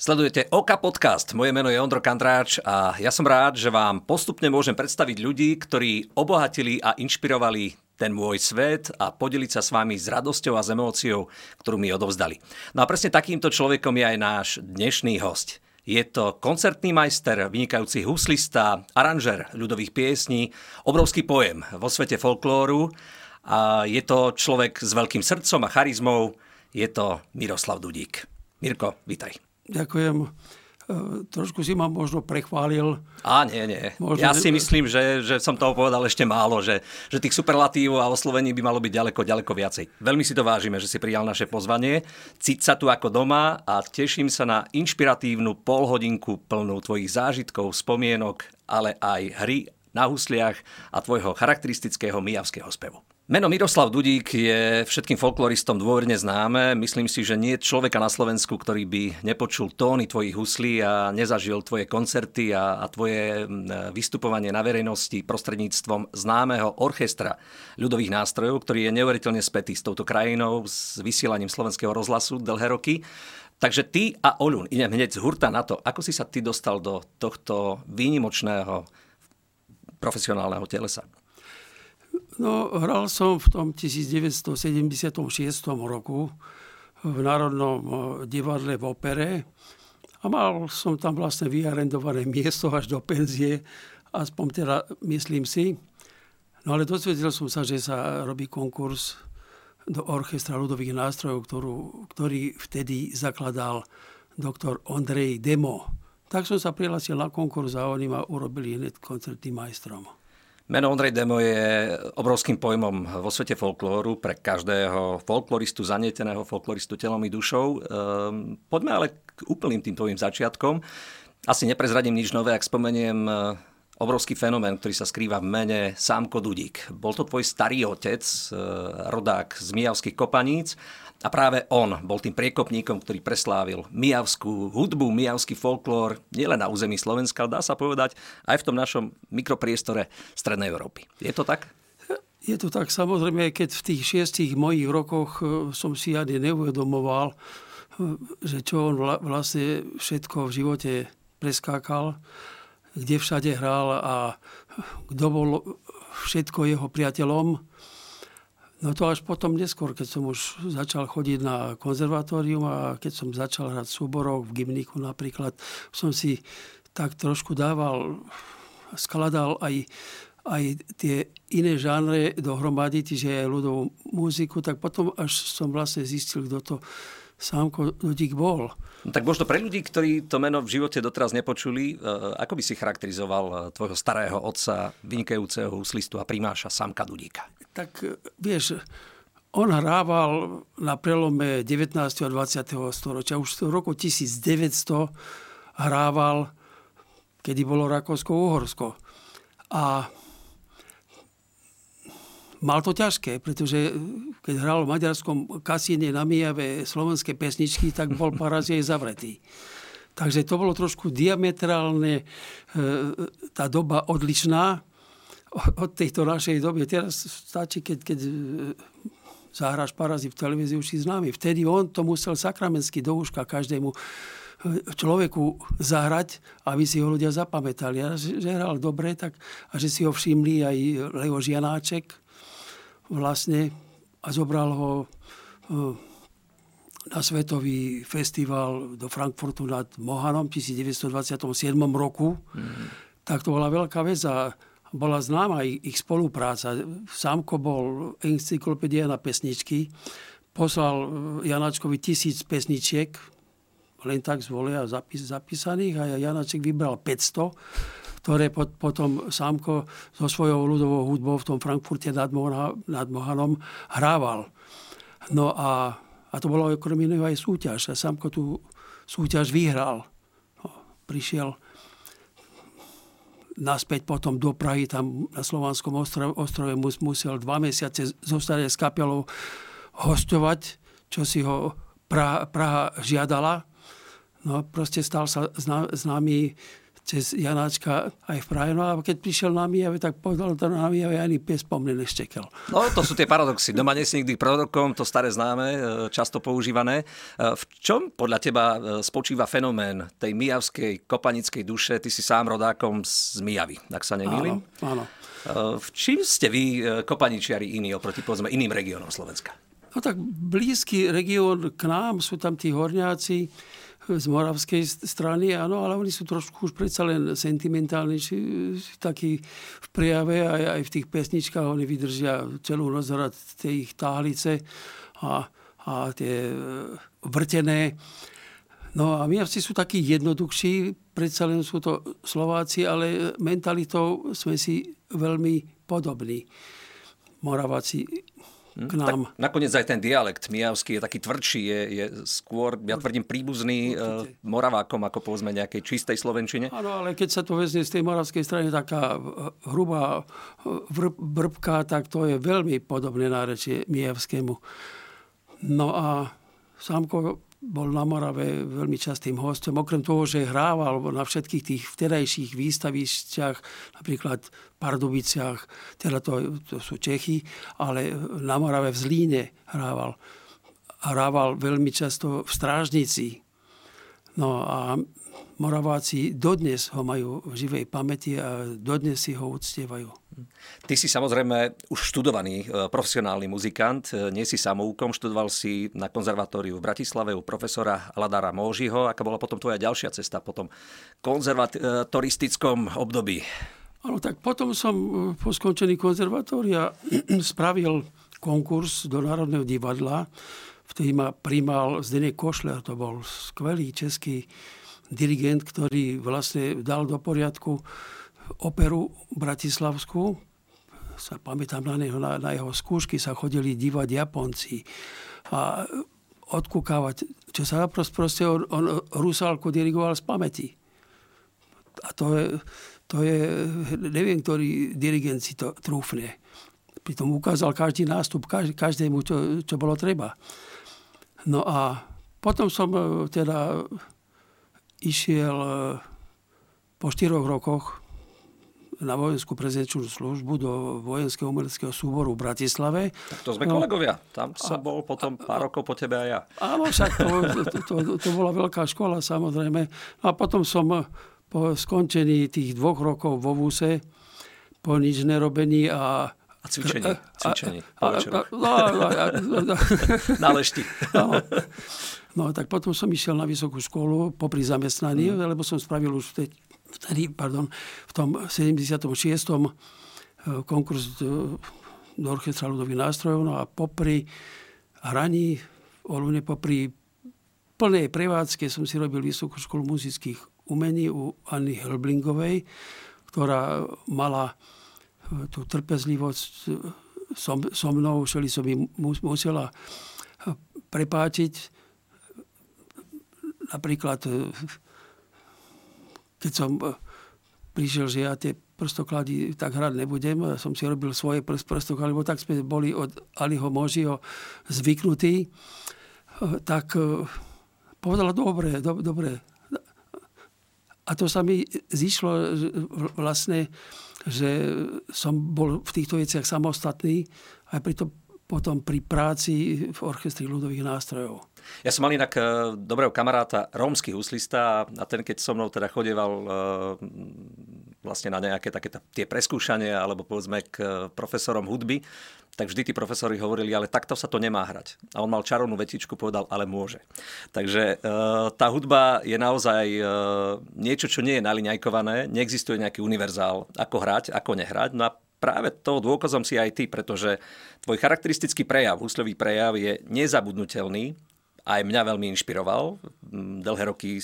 Sledujete Oka podcast, moje meno je Ondro Kandráč a ja som rád, že vám postupne môžem predstaviť ľudí, ktorí obohatili a inšpirovali ten môj svet a podeliť sa s vami s radosťou a s emóciou, ktorú mi odovzdali. No a presne takýmto človekom je aj náš dnešný host. Je to koncertný majster, vynikajúci huslista, aranžer ľudových piesní, obrovský pojem vo svete folklóru a je to človek s veľkým srdcom a charizmou, je to Miroslav Dudík. Mirko, vítaj. Ďakujem. E, trošku si ma možno prechválil. Á, nie, nie. Možno, ja si myslím, že, že som toho povedal ešte málo, že, že tých superlatív a oslovení by malo byť ďaleko, ďaleko viacej. Veľmi si to vážime, že si prijal naše pozvanie. Cíť sa tu ako doma a teším sa na inšpiratívnu polhodinku plnú tvojich zážitkov, spomienok, ale aj hry na husliach a tvojho charakteristického mijavského spevu. Meno Miroslav Dudík je všetkým folkloristom dôverne známe. Myslím si, že nie je človeka na Slovensku, ktorý by nepočul tóny tvojich huslí a nezažil tvoje koncerty a, a tvoje vystupovanie na verejnosti prostredníctvom známeho orchestra ľudových nástrojov, ktorý je neuveriteľne spätý s touto krajinou, s vysielaním slovenského rozhlasu dlhé roky. Takže ty a Oľun, idem hneď z hurta na to. Ako si sa ty dostal do tohto výnimočného profesionálneho telesa? No, hral som v tom 1976 roku v Národnom eh, divadle v opere a mal som tam vlastne vyarendované miesto až do penzie, aspoň teda myslím si. No ale dozvedel som sa, že sa robí konkurs do Orchestra ľudových nástrojov, ktorú, ktorý vtedy zakladal doktor Ondrej Demo. Tak som sa prihlásil na konkurs a oni ma urobili hneď koncertným majstrom. Meno Ondrej Demo je obrovským pojmom vo svete folklóru pre každého folkloristu, zanieteného folkloristu telom i dušou. Ehm, poďme ale k úplným tým tvojim začiatkom. Asi neprezradím nič nové, ak spomeniem obrovský fenomén, ktorý sa skrýva v mene Sámko Dudík. Bol to tvoj starý otec, e, rodák z Mijavských kopaníc a práve on bol tým priekopníkom, ktorý preslávil mijavskú hudbu, mijavský folklór, nielen na území Slovenska, ale dá sa povedať aj v tom našom mikropriestore Strednej Európy. Je to tak? Je to tak, samozrejme, keď v tých šiestich mojich rokoch e, som si ani neuvedomoval, e, že čo on vlastne všetko v živote preskákal, kde všade hral a kto bol všetko jeho priateľom. No to až potom neskôr, keď som už začal chodiť na konzervatórium a keď som začal hrať súborov v gymniku napríklad, som si tak trošku dával, skladal aj, aj tie iné žánre dohromady, čiže aj ľudovú muziku, tak potom až som vlastne zistil, kto to Sámko Dudík bol. No, tak možno pre ľudí, ktorí to meno v živote doteraz nepočuli, e, ako by si charakterizoval e, tvojho starého otca, vynikajúceho huslistu a primáša Sámka Dudíka? Tak e, vieš, on hrával na prelome 19. a 20. storočia. Už v roku 1900 hrával, kedy bolo Rakúsko-Uhorsko. A mal to ťažké, pretože keď hral v maďarskom kasíne na Mijave slovenské pesničky, tak bol jej zavretý. Takže to bolo trošku diametrálne, e, tá doba odlišná od tejto našej doby. Teraz stačí, keď, keď e, zahráš parazy v televízii, už si známy. Vtedy on to musel sakramensky do úška každému človeku zahrať, aby si ho ľudia zapamätali. A že, že hral dobre, tak, a že si ho všimli aj Leo Žianáček, vlastne a zobral ho e, na svetový festival do Frankfurtu nad Mohanom v 1927 roku. Mm. Tak to bola veľká vec a bola známa ich, ich spolupráca. Sámko bol encyklopédia na pesničky. Poslal e, Janačkovi tisíc pesničiek, len tak zvolia zapis, zapísaných a Janaček vybral 500 ktoré potom Sámko so svojou ľudovou hudbou v tom Frankfurte nad, Moha, nad Mohanom hrával. No a, a to bolo okrem iného aj súťaž. A Sámko tú súťaž vyhral. No, prišiel naspäť potom do Prahy, tam na Slovanskom ostrove, ostrove musel dva mesiace zostať s kapelou hostovať, čo si ho Praha, Praha žiadala. No proste stal sa známy cez Janáčka aj v Prahe. No a keď prišiel na Mijave, tak povedal to na Mijave ani pes po mne neštekel. No to sú tie paradoxy. Doma nie si nikdy prorokom, to staré známe, e, často používané. E, v čom podľa teba e, spočíva fenomén tej mijavskej kopanickej duše? Ty si sám rodákom z Mijavy, ak sa nemýlim. Áno, áno. V čím ste vy, kopaničiari, iní oproti povedzme iným regiónom Slovenska? No tak blízky región k nám, sú tam tí horňáci, z moravskej strany, áno, ale oni sú trošku už predsa len sentimentálnejší, takí v prejave, aj, aj v tých pesničkách oni vydržia celú noc hrať tie ich táhlice a, a tie e, vrtené. No a Mijavci sú takí jednoduchší, predsa len sú to Slováci, ale mentalitou sme si veľmi podobní. Moraváci? K nám. Tak nakoniec aj ten dialekt mijavský je taký tvrdší, je, je skôr, ja tvrdím, príbuzný uh, Moravákom ako povedzme nejakej čistej Slovenčine. Áno, ale keď sa to vezne z tej moravskej strany taká hrubá vrb, vrbka, tak to je veľmi podobné nárečie mijavskému. No a Sámko bol na Morave veľmi častým hostom. Okrem toho, že hrával na všetkých tých vtedajších výstavišťach, napríklad v Pardubiciach, teda to, to sú Čechy, ale na Morave v Zlíne hrával. Hrával veľmi často v Strážnici. No a Moraváci dodnes ho majú v živej pamäti a dodnes si ho uctievajú. Ty si samozrejme už študovaný e, profesionálny muzikant, e, nie si samoukom, študoval si na konzervatóriu v Bratislave u profesora Ladára Môžiho. Aká bola potom tvoja ďalšia cesta po tom konzervatoristickom období? Áno, tak potom som e, po skončení konzervatória spravil konkurs do Národného divadla, vtedy ma primal Zdenek Košler, to bol skvelý český dirigent, ktorý vlastne dal do poriadku operu Bratislavskú. Sa pamätám na, neho, na, na jeho skúšky sa chodili dívať Japonci a odkúkávať, čo sa proste on, on Rusalku dirigoval z pamäti. A to je, to je, neviem, ktorý dirigent si to trúfne. Pritom ukázal každý nástup, každému, čo, čo bolo treba. No a potom som e, teda išiel e, po štyroch rokoch na vojenskú prezenčnú službu do vojenského umeleckého súboru v Bratislave. Tak to sme no, kolegovia. Tam som a, bol potom pár a, rokov po tebe a ja. Áno, však to, to, to, to bola veľká škola samozrejme. A potom som e, po skončení tých dvoch rokov vo VUSE, po nič nerobení a a cvičení. cvičení a, a, a, a, a, Na lešti. No, No tak potom som išiel na vysokú školu popri zamestnaní, mm. lebo som spravil už vtedy, vtedy pardon, v tom 76. Eh, konkurs do, do orchestra ľudových nástrojov. No a popri hraní, voľne popri plnej prevádzke som si robil vysokú školu muzických umení u Anny Helblingovej, ktorá mala eh, tú trpezlivosť eh, so, so mnou, všeli som by musela prepáčiť napríklad, e, keď som e, prišiel, že ja tie prstoklady tak hrať nebudem, som si robil svoje prstoklady, lebo tak sme boli od Aliho Možiho zvyknutí, e, tak povedala, dobre, do, dobre. A to sa mi zišlo vlastne, že som bol v týchto veciach samostatný, aj pri tom potom pri práci v orchestri ľudových nástrojov. Ja som mal inak uh, dobrého kamaráta, rómsky huslista a ten, keď so mnou teda chodeval uh, vlastne na nejaké také tie preskúšania alebo povedzme k uh, profesorom hudby, tak vždy tí profesori hovorili, ale takto sa to nemá hrať. A on mal čarovnú vetičku, povedal, ale môže. Takže tá hudba je naozaj niečo, čo nie je naliňajkované, neexistuje nejaký univerzál, ako hrať, ako nehrať. No a práve toho dôkazom si aj ty, pretože tvoj charakteristický prejav, úslový prejav je nezabudnutelný, aj mňa veľmi inšpiroval. Dlhé roky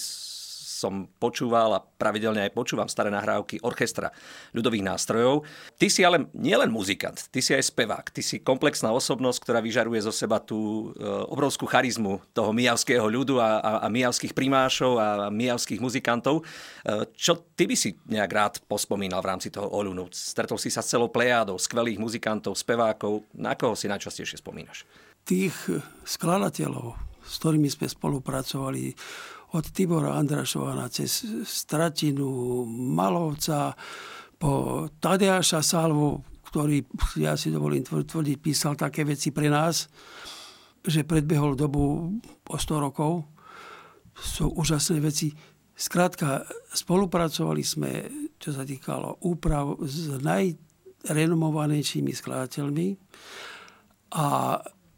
som počúval a pravidelne aj počúvam staré nahrávky orchestra ľudových nástrojov. Ty si ale nielen muzikant, ty si aj spevák, ty si komplexná osobnosť, ktorá vyžaruje zo seba tú e, obrovskú charizmu toho mijavského ľudu a, a, a mijavských primášov a mijavských muzikantov. E, čo ty by si nejak rád pospomínal v rámci toho Olunu? Stretol si sa s celou plejádou skvelých muzikantov, spevákov. Na koho si najčastejšie spomínaš? Tých skladateľov, s ktorými sme spolupracovali, od Tibora Andrašovana cez Stratinu, Malovca, po Tadeáša Salvu, ktorý, ja si dovolím tvrdiť, písal také veci pre nás, že predbehol dobu o 100 rokov. Sú úžasné veci. Skrátka, spolupracovali sme, čo sa týkalo úprav s najrenomovanejšími skladateľmi a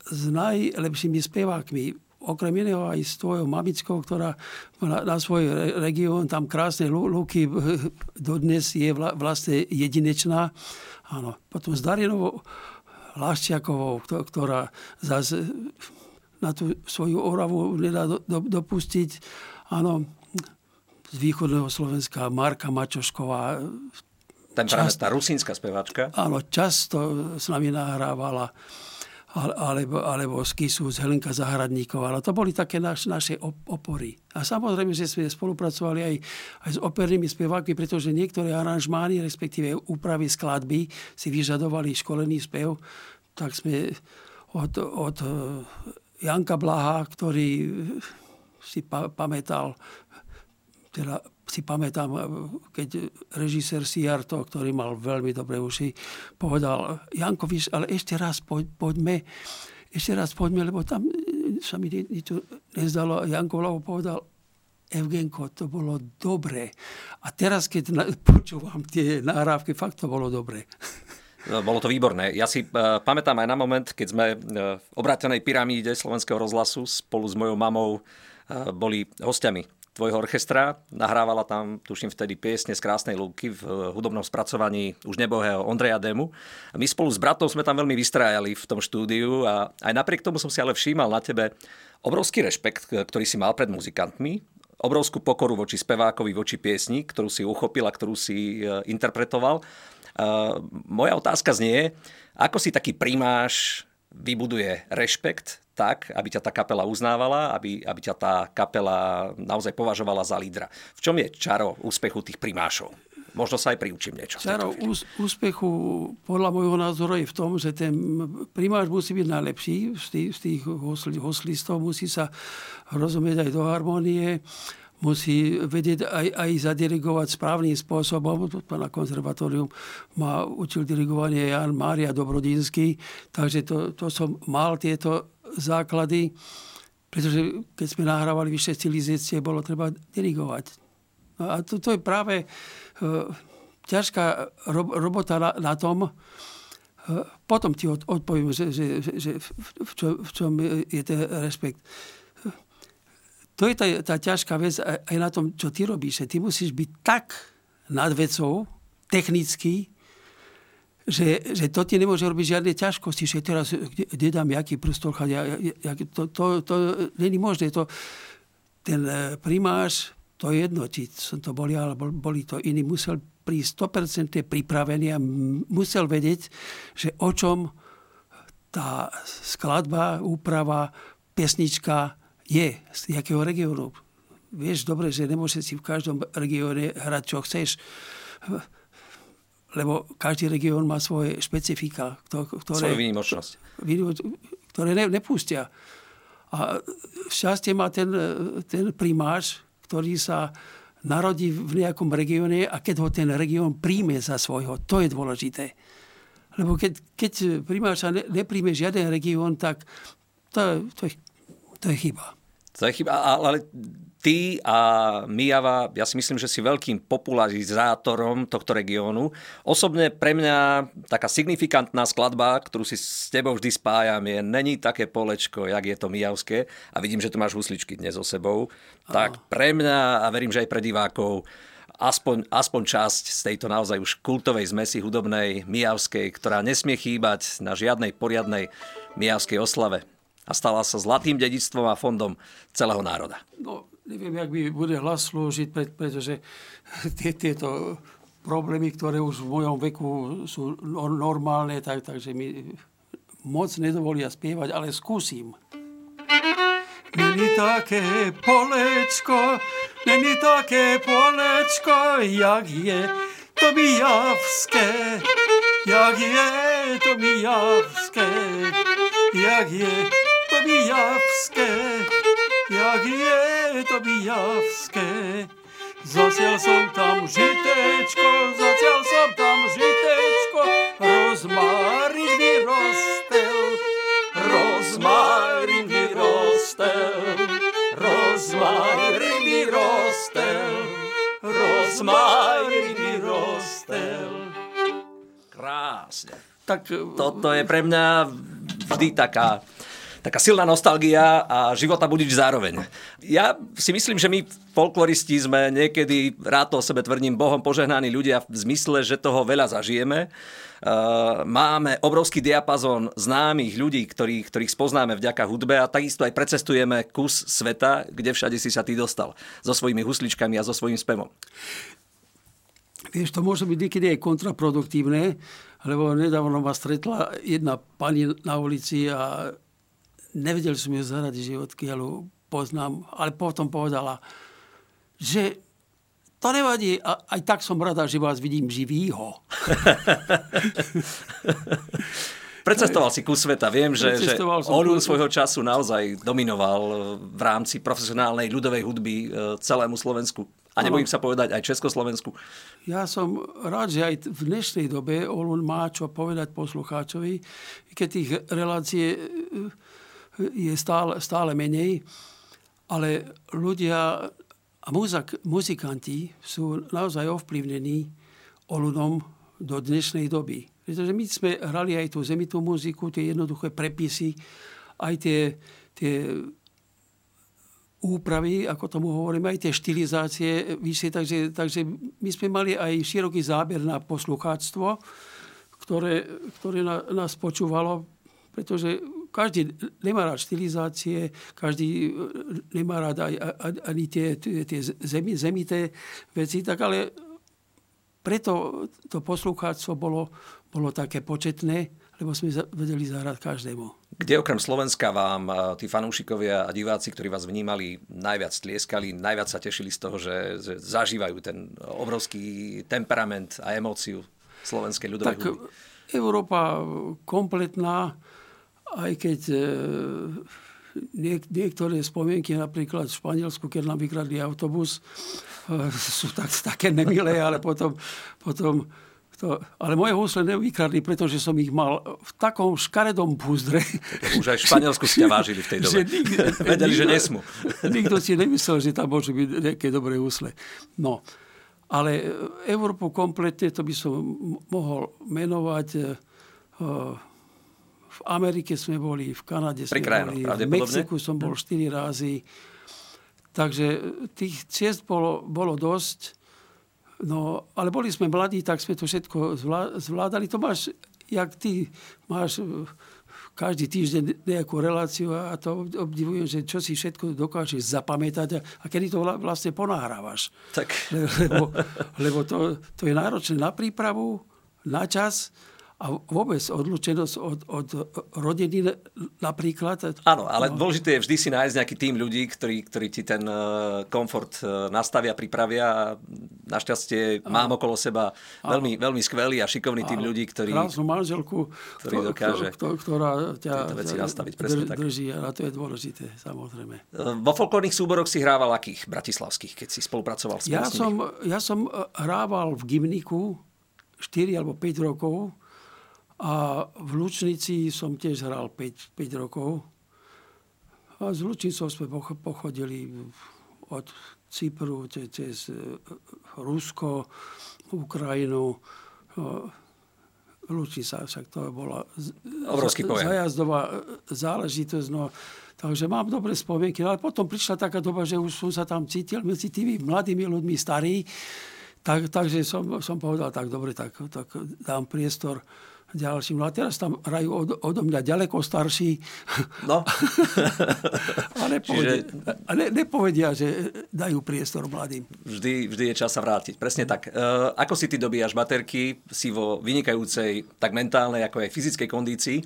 s najlepšími spevákmi okrem iného aj s tvojou mamickou, ktorá na, na svoj región, tam krásne lúky, dodnes je vla, vlastne jedinečná. Áno. Potom s Darinovou Laščiakovou, ktorá zase na tú svoju Oravu nedá do, do, dopustiť. Áno, z východného Slovenska Marka Mačošková. Ten práve tá rusínska speváčka. Áno, často s nami nahrávala alebo, alebo z Helenka Zahradníková. Ale to boli také naš, naše opory. A samozrejme, že sme spolupracovali aj, aj s opernými spevákmi, pretože niektoré aranžmány, respektíve úpravy skladby si vyžadovali školený spev, tak sme od, od eh, Janka Blaha, ktorý si pa, pamätal teda si pamätám, keď režisér Siarto, ktorý mal veľmi dobré uši, povedal, Janko, víš, ale ešte raz poď, poďme, ešte raz poďme, lebo tam sa mi niečo nezdalo. Janko Vlavo povedal, Evgenko, to bolo dobré. A teraz, keď počúvam tie nahrávky, fakt to bolo dobré. No, bolo to výborné. Ja si uh, pamätám aj na moment, keď sme uh, v obrátenej pyramíde slovenského rozhlasu spolu s mojou mamou uh, boli hostiami tvojho orchestra. Nahrávala tam, tuším vtedy, piesne z Krásnej lúky v eh, hudobnom spracovaní už nebohého Ondreja Demu. A my spolu s bratom sme tam veľmi vystrájali v tom štúdiu a aj napriek tomu som si ale všímal na tebe obrovský rešpekt, ktorý si mal pred muzikantmi, obrovskú pokoru voči spevákovi, voči piesni, ktorú si uchopil a ktorú si eh, interpretoval. Uh, moja otázka znie, ako si taký primáš vybuduje rešpekt tak, aby ťa tá kapela uznávala, aby, aby ťa tá kapela naozaj považovala za lídra. V čom je čaro úspechu tých primášov? Možno sa aj priučím niečo. Čaro ús- úspechu podľa môjho názoru je v tom, že ten primáš musí byť najlepší z tých, z tých hoslistov, musí sa rozumieť aj do harmonie, musí vedieť aj, aj zadirigovať správnym spôsobom. Na konzervatórium ma učil dirigovanie Jan Mária Dobrodinský, takže to, to som mal tieto základy, pretože keď sme nahrávali vyššie civilizácie, bolo treba dirigovať. No a to, to je práve uh, ťažká ro, robota na, na tom, uh, potom ti od, odpoviem, že, že, že, že v, čom, v čom je ten rešpekt. To je tá, tá ťažká vec aj na tom, čo ty robíš. Ty musíš byť tak nad vecou, technicky, že, že to ti nemôže robiť žiadne ťažkosti, že teraz kde, kde dám jaký prstol, ja, ja, to, to, to není možné. To, ten e, primáš, to je jedno, či som to boli, alebo boli to iní, musel prísť 100% pripravený a musel vedieť, že o čom tá skladba, úprava, pesnička je, z jakého regiónu. Vieš dobre, že nemôžeš si v každom regióne hrať, čo chceš lebo každý región má svoje špecifika, ktoré, výnimočnosť. ktoré ne, nepustia. A šťastie má ten, ten primáš, ktorý sa narodí v nejakom regióne a keď ho ten región príjme za svojho, to je dôležité. Lebo keď, keď primáš sa ne, nepríjme žiaden región, tak to, to, je, to je chyba. To je chyba, ale ty a Mijava, ja si myslím, že si veľkým popularizátorom tohto regiónu. Osobne pre mňa taká signifikantná skladba, ktorú si s tebou vždy spájam, je Není také polečko, jak je to Mijavské. A vidím, že tu máš husličky dnes so sebou. Aha. Tak pre mňa a verím, že aj pre divákov aspoň, aspoň časť z tejto naozaj už kultovej zmesi hudobnej Mijavskej, ktorá nesmie chýbať na žiadnej poriadnej Mijavskej oslave a stala sa zlatým dedictvom a fondom celého národa. No, neviem, jak mi bude hlas slúžiť, pretože tie, tieto problémy, ktoré už v mojom veku sú normálne, tak, takže mi moc nedovolia spievať, ale skúsim. Není také polečko, není také polečko, jak je to mijavské, jak je to mijavské, jak je Mijavské, jak je leto bijavské. Zasiel som tam žitečko, zasiel som tam žitečko, rozmárin vyrostel, rozmárin vyrostel, rozmárin vyrostel, rozmárin vyrostel. Krásne. Tak toto je pre mňa vždy taká taká silná nostalgia a života budič zároveň. Ja si myslím, že my folkloristi sme niekedy, rád to o sebe tvrdím, Bohom požehnaní ľudia v zmysle, že toho veľa zažijeme. Uh, máme obrovský diapazon známych ľudí, ktorých, ktorých spoznáme vďaka hudbe a takisto aj precestujeme kus sveta, kde všade si sa ty dostal. So svojimi husličkami a so svojím spevom. Vieš, to môže byť niekedy aj kontraproduktívne, lebo nedávno ma stretla jedna pani na ulici a nevedel som ju zahrať životky, ale poznám, ale potom povedala, že to nevadí, a, aj tak som rada, že vás vidím živýho. Predcestoval si kus sveta. Viem, že, že on svojho času naozaj dominoval v rámci profesionálnej ľudovej hudby e, celému Slovensku. A nebojím sa povedať aj Československu. Ja som rád, že aj v dnešnej dobe Olun má čo povedať poslucháčovi, keď tých relácie je stále, stále menej, ale ľudia a muzak, muzikanti sú naozaj ovplyvnení Olunom do dnešnej doby. Pretože my sme hrali aj tú zemitú muziku, tie jednoduché prepisy, aj tie, tie úpravy, ako tomu hovoríme, aj tie štilizácie vyššie, takže, takže my sme mali aj široký záber na poslucháctvo, ktoré, ktoré na, nás počúvalo, pretože každý nemá rád štilizácie, každý e, nemá rád aj, ani tie, tie, zemi, zemité veci, tak ale preto to poslucháctvo bolo, bolo také početné, lebo sme vedeli zahrať každému. Kde okrem Slovenska vám e, tí fanúšikovia a diváci, ktorí vás vnímali, najviac tlieskali, najviac sa tešili z toho, že, že zažívajú ten obrovský temperament a emóciu slovenskej ľudovej tak hudby? Európa kompletná, aj keď e, niek- niektoré spomienky, napríklad v Španielsku, keď nám vykradli autobus, e, sú tak, také nemilé, ale potom, potom to, ale moje husle nevykradli, pretože som ich mal v takom škaredom púzdre. Už aj v Španielsku ste vážili v tej dobe. Že nikde, Vedeli, nikto, že nesmú. Nikto si nemyslel, že tam môžu byť nejaké dobré husle. No, ale Európu kompletne, to by som mohol menovať uh, v Amerike sme boli, v Kanade sme boli, v Mexiku som bol 4 razy. Takže tých ciest bolo, bolo dosť. No, ale boli sme mladí, tak sme to všetko zvládali. To máš, jak ty máš každý týždeň nejakú reláciu a to obdivujem, že čo si všetko dokážeš zapamätať a, a kedy to vlastne ponahrávaš. Tak. Lebo, lebo to, to je náročné na prípravu, na čas a vôbec odlučenosť od, od rodiny napríklad. Áno, ale no. dôležité je vždy si nájsť nejaký tým ľudí, ktorí, ktorí ti ten uh, komfort uh, nastavia, pripravia. Našťastie Áno. mám okolo seba veľmi, veľmi skvelý a šikovný tým ľudí, ktorí... Krásnu manželku, ktorý dokáže kto, ktorá ťa veci nastaviť. Presne drž, tak. drží a to je dôležité, samozrejme. Uh, vo folklórnych súboroch si hrával akých bratislavských, keď si spolupracoval s ja som, ja som hrával v Gimniku 4 alebo 5 rokov a v Lučnici som tiež hral 5, 5 rokov. A z Lučnicou sme pochodili od Cypru cez e, Rusko, Ukrajinu. Lučnica, však to bola Obrovský zajazdová e, záležitosť. No, takže mám dobré spomienky. Ale potom prišla taká doba, že už som sa tam cítil medzi tými mladými ľuďmi starí. Tak, takže som, som povedal, tak dobre, tak, tak dám priestor ďalším. No a teraz tam hrajú od, odo mňa ďaleko starší. No. a, nepovedia, Čiže... a ne, nepovedia, že dajú priestor mladým. Vždy, vždy je čas sa vrátiť. Presne tak. E, ako si ty dobíjaš baterky? Si vo vynikajúcej tak mentálnej, ako aj fyzickej kondícii. E,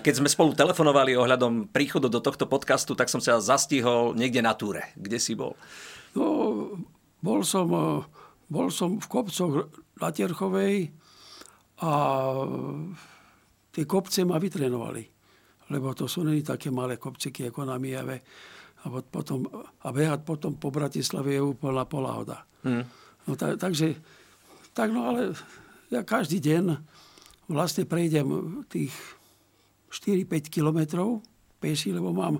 keď sme spolu telefonovali ohľadom príchodu do tohto podcastu, tak som sa zastihol niekde na túre. Kde si bol? No, bol som, e, bol som v kopcoch na Tierchovej, a tie kopce ma vytrenovali, lebo to sú není také malé kopceky ako na Mijave. A potom, a behať potom po Bratislave je úplná poláhoda. Hmm. No, tak, takže, tak no ale ja každý deň vlastne prejdem tých 4-5 kilometrov peši, lebo mám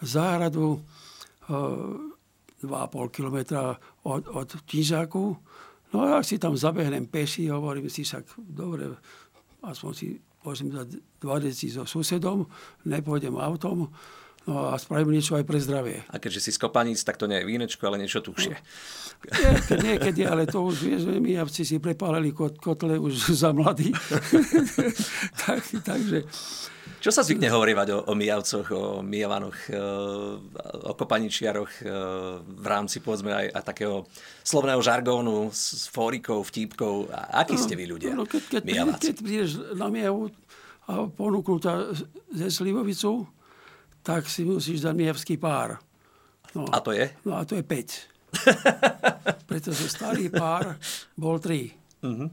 záhradu e, 2,5 kilometra od, od Tižáku. No a si tam zabehnem peši, hovorím si však, dobre, aspoň si môžem dať dva deci so susedom, nepôjdem autom, No a spravím niečo aj pre zdravie. A keďže si z Kopaníc, tak to nie je vínečko, ale niečo tušie. Niekedy, niekedy, ale to už vieš, že Mijavci si prepálili kot, kotle už za mladí. tak, takže... Čo sa zvykne hovorívať o, o Mijavcoch, o Mijavanoch, e, o Kopaničiaroch e, v rámci, povedzme, aj, aj takého slovného žargónu s fórikou, vtípkou? Akí ste vy ľudia, no, keď, keď, keď prídeš na Mijavu a ponúknutá ze Slivovicou, tak si musíš dať mievský pár. No, a to je? No a to je 5. Pretože starý pár bol 3. Uh-huh.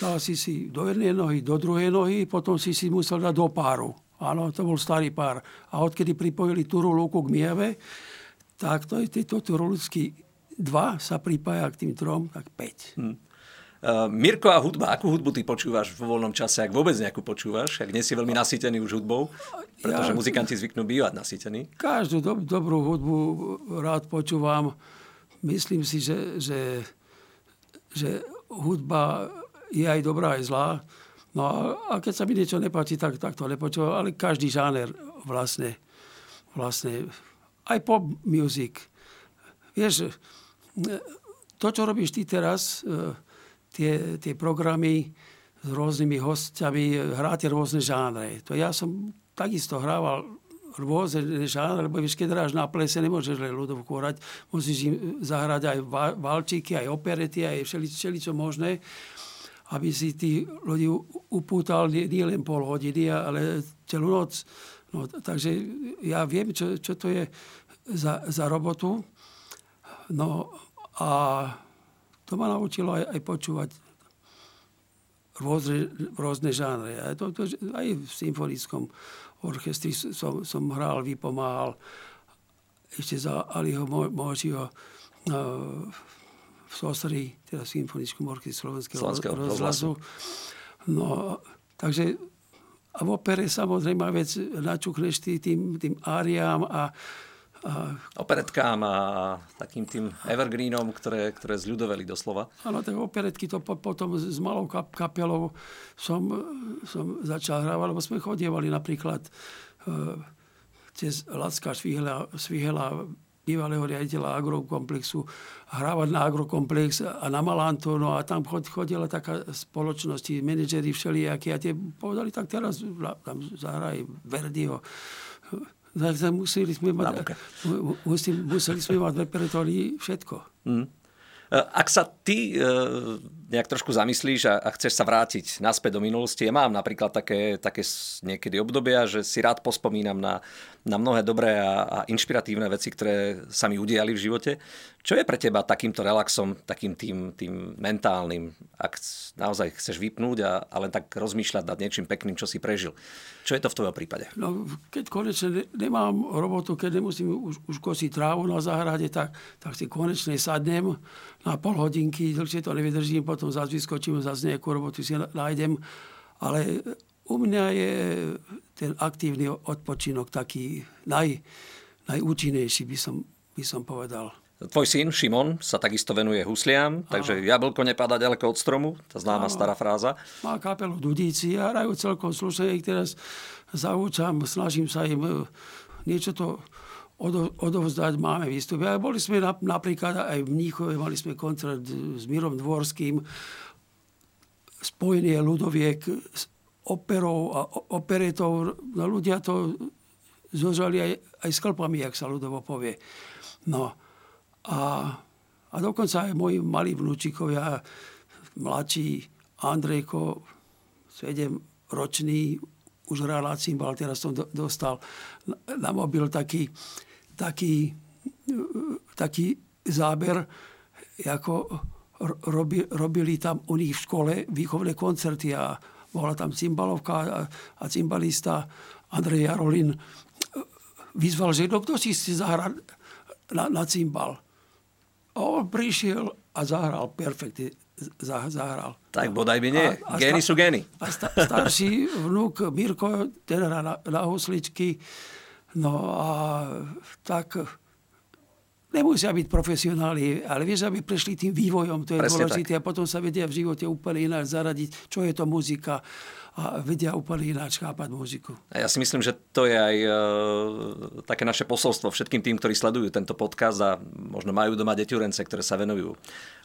Dal si si do jednej nohy, do druhej nohy, potom si si musel dať do páru. Áno, to bol starý pár. A odkedy pripojili Turulúku k Mieve, tak to je tieto Turulúcky dva sa pripája k tým trom, tak 5. Hmm. Uh, Mirko a hudba, akú hudbu ty počúvaš vo voľnom čase, ak vôbec nejakú počúvaš, ak nie si veľmi nasýtený už hudbou, pretože ja, muzikanti zvyknú bývať nasýtení? Každú do, dobrú hudbu rád počúvam. Myslím si, že, že, že hudba je aj dobrá, aj zlá. No a, a keď sa mi niečo nepáči, tak, tak to nepočúvam. Ale každý žáner vlastne, vlastne aj pop music. Vieš, to, čo robíš ty teraz, tie, tie programy s rôznymi hostiami, hráte rôzne žánre. To ja som takisto hrával rôzne žánre, lebo vieš, keď hráš na plese, nemôžeš len ľudovku hrať, musíš im zahrať aj valčíky, aj operety, aj všeli, všeli čo možné, aby si tí ľudí upútal nie, nie len pol hodiny, ale celú noc. No, takže ja viem, čo, čo to je za, za robotu. No a to ma naučilo aj, aj počúvať rôzne, rôzne žánre. Aj, to, to, aj v symfonickom orchestri som, som hral, vypomáhal ešte za Aliho Možiho uh, v Sosri, teda v symfonickom orchestri Slovenského, Slovenského rozhlasu. No, takže a v opere samozrejme vec načukneš tým, tým áriám a operetkám a takým tým evergreenom, ktoré, ktoré zľudoveli doslova. Áno, tak operetky to potom s malou kap- kapelou som, som začal hrávať, lebo sme chodievali napríklad uh, cez Lacka Svihela, Svihela bývalého riaditeľa agrokomplexu, hrávať na agrokomplex a na Malanto, no a tam chodila taká spoločnosti, manažeri všelijakí a tie povedali, tak teraz tam zahraj Verdiho museli sme mať, museli, museli sme mať v repertoári všetko. Mm. Ak sa ty e, nejak trošku zamyslíš a, a chceš sa vrátiť naspäť do minulosti, ja mám napríklad také, také niekedy obdobia, že si rád pospomínam na, na mnohé dobré a, a inšpiratívne veci, ktoré sa mi udiali v živote. Čo je pre teba takýmto relaxom, takým tým, tým mentálnym, ak naozaj chceš vypnúť a, a len tak rozmýšľať nad niečím pekným, čo si prežil? Čo je to v tvojom prípade? No, keď konečne nemám robotu, keď nemusím už, už kosiť trávu na záhrade, tak, tak si konečne sadnem na pol hodinky, dlhšie to nevydržím, potom zase vyskočím, zase nejakú robotu si nájdem. Ale u mňa je ten aktívny odpočinok taký naj, najúčinnejší, by som, by som povedal. Tvoj syn Šimon sa takisto venuje husliam, takže jablko nepadá ďaleko od stromu, tá známa stará fráza. Má kapelu Dudíci a hrajú celkom slušne, ich teraz zaúčam, snažím sa im e, niečo to odovzdať, máme výstupy. A boli sme napríklad aj v Mníchove, mali sme koncert s Mirom Dvorským, spojenie ľudoviek s operou a operetou. No, ľudia to zožali aj, aj s klpami, jak sa ľudovo povie. No, a, a dokonca aj moji malí vnúčikovia, mladší Andrejko, 7 ročný, už hral na cymbal, teraz som do, dostal na mobil taký, taký, taký záber, ako robi, robili tam u nich v škole výchovné koncerty a bola tam cymbalovka a, a cymbalista Andrej Jarolin vyzval, že no, kto si chce zahrať na, na cymbal. A on prišiel a zahral perfektne. Zahral. Tak bodaj by nie. A, a gény sú gény. A sta, starší vnúk Mirko, ten hrá na, na husličky. No a tak nemusia byť profesionáli, ale vieš, aby prešli tým vývojom, to je Presne dôležité tak. a potom sa vedia v živote úplne ináč zaradiť, čo je to muzika a vedia úplne ináč chápať muziku. A ja si myslím, že to je aj e, také naše posolstvo všetkým tým, ktorí sledujú tento podcast a možno majú doma deťurence, ktoré sa venujú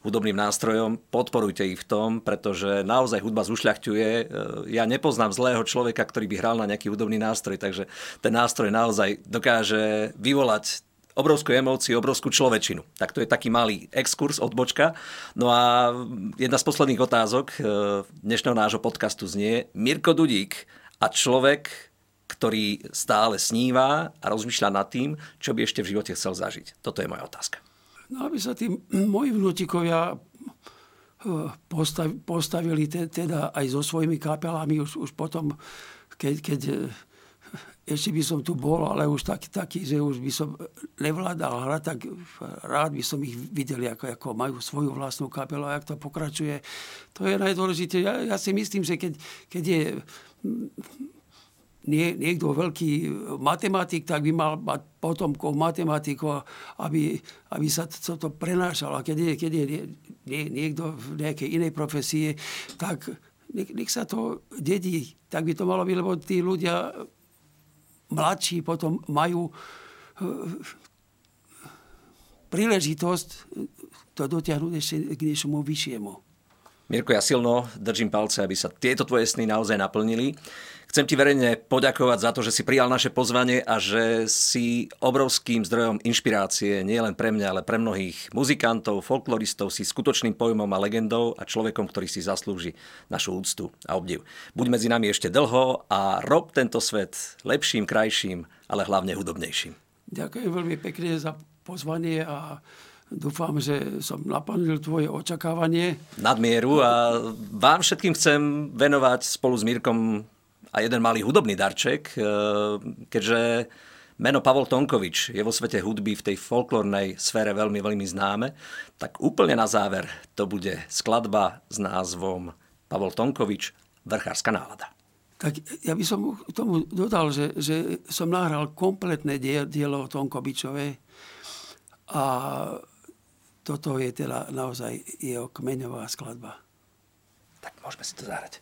hudobným nástrojom. Podporujte ich v tom, pretože naozaj hudba zušľachťuje. E, ja nepoznám zlého človeka, ktorý by hral na nejaký hudobný nástroj, takže ten nástroj naozaj dokáže vyvolať obrovskú emóciu, obrovskú človečinu. Tak to je taký malý exkurs, odbočka. No a jedna z posledných otázok e, dnešného nášho podcastu znie Mirko Dudík a človek, ktorý stále sníva a rozmýšľa nad tým, čo by ešte v živote chcel zažiť. Toto je moja otázka. No aby sa tí moji vnútikovia e, postavili teda aj so svojimi kapelami už, už potom, keď, keď ešte by som tu bol, ale už taký, taký že už by som nevládal hrať, tak rád by som ich videl, ako, ako majú svoju vlastnú kapelu a jak to pokračuje. To je najdôležité. Ja, ja si myslím, že keď, keď je nie, niekto veľký matematik, tak by mal mať potomkov matematikov, aby, aby sa to, to prenášalo. A keď je, keď je nie, niekto v nejakej inej profesie, tak nech, nech sa to dedí. Tak by to malo byť, lebo tí ľudia mladší potom majú e, príležitosť to dotiahnuť ešte k niečomu vyššiemu. Mirko, ja silno držím palce, aby sa tieto tvoje sny naozaj naplnili. Chcem ti verejne poďakovať za to, že si prijal naše pozvanie a že si obrovským zdrojom inšpirácie nielen pre mňa, ale pre mnohých muzikantov, folkloristov, si skutočným pojmom a legendou a človekom, ktorý si zaslúži našu úctu a obdiv. Buď medzi nami ešte dlho a rob tento svet lepším, krajším, ale hlavne hudobnejším. Ďakujem veľmi pekne za pozvanie a dúfam, že som naplnil tvoje očakávanie. Nadmieru a vám všetkým chcem venovať spolu s Mírkom a jeden malý hudobný darček, e, keďže meno Pavol Tonkovič je vo svete hudby v tej folklórnej sfére veľmi, veľmi známe, tak úplne na záver to bude skladba s názvom Pavol Tonkovič Vrchárska nálada. Tak ja by som k tomu dodal, že, že som nahral kompletné dielo Tonkovičové a toto je teda naozaj jeho kmeňová skladba. Tak môžeme si to zahrať.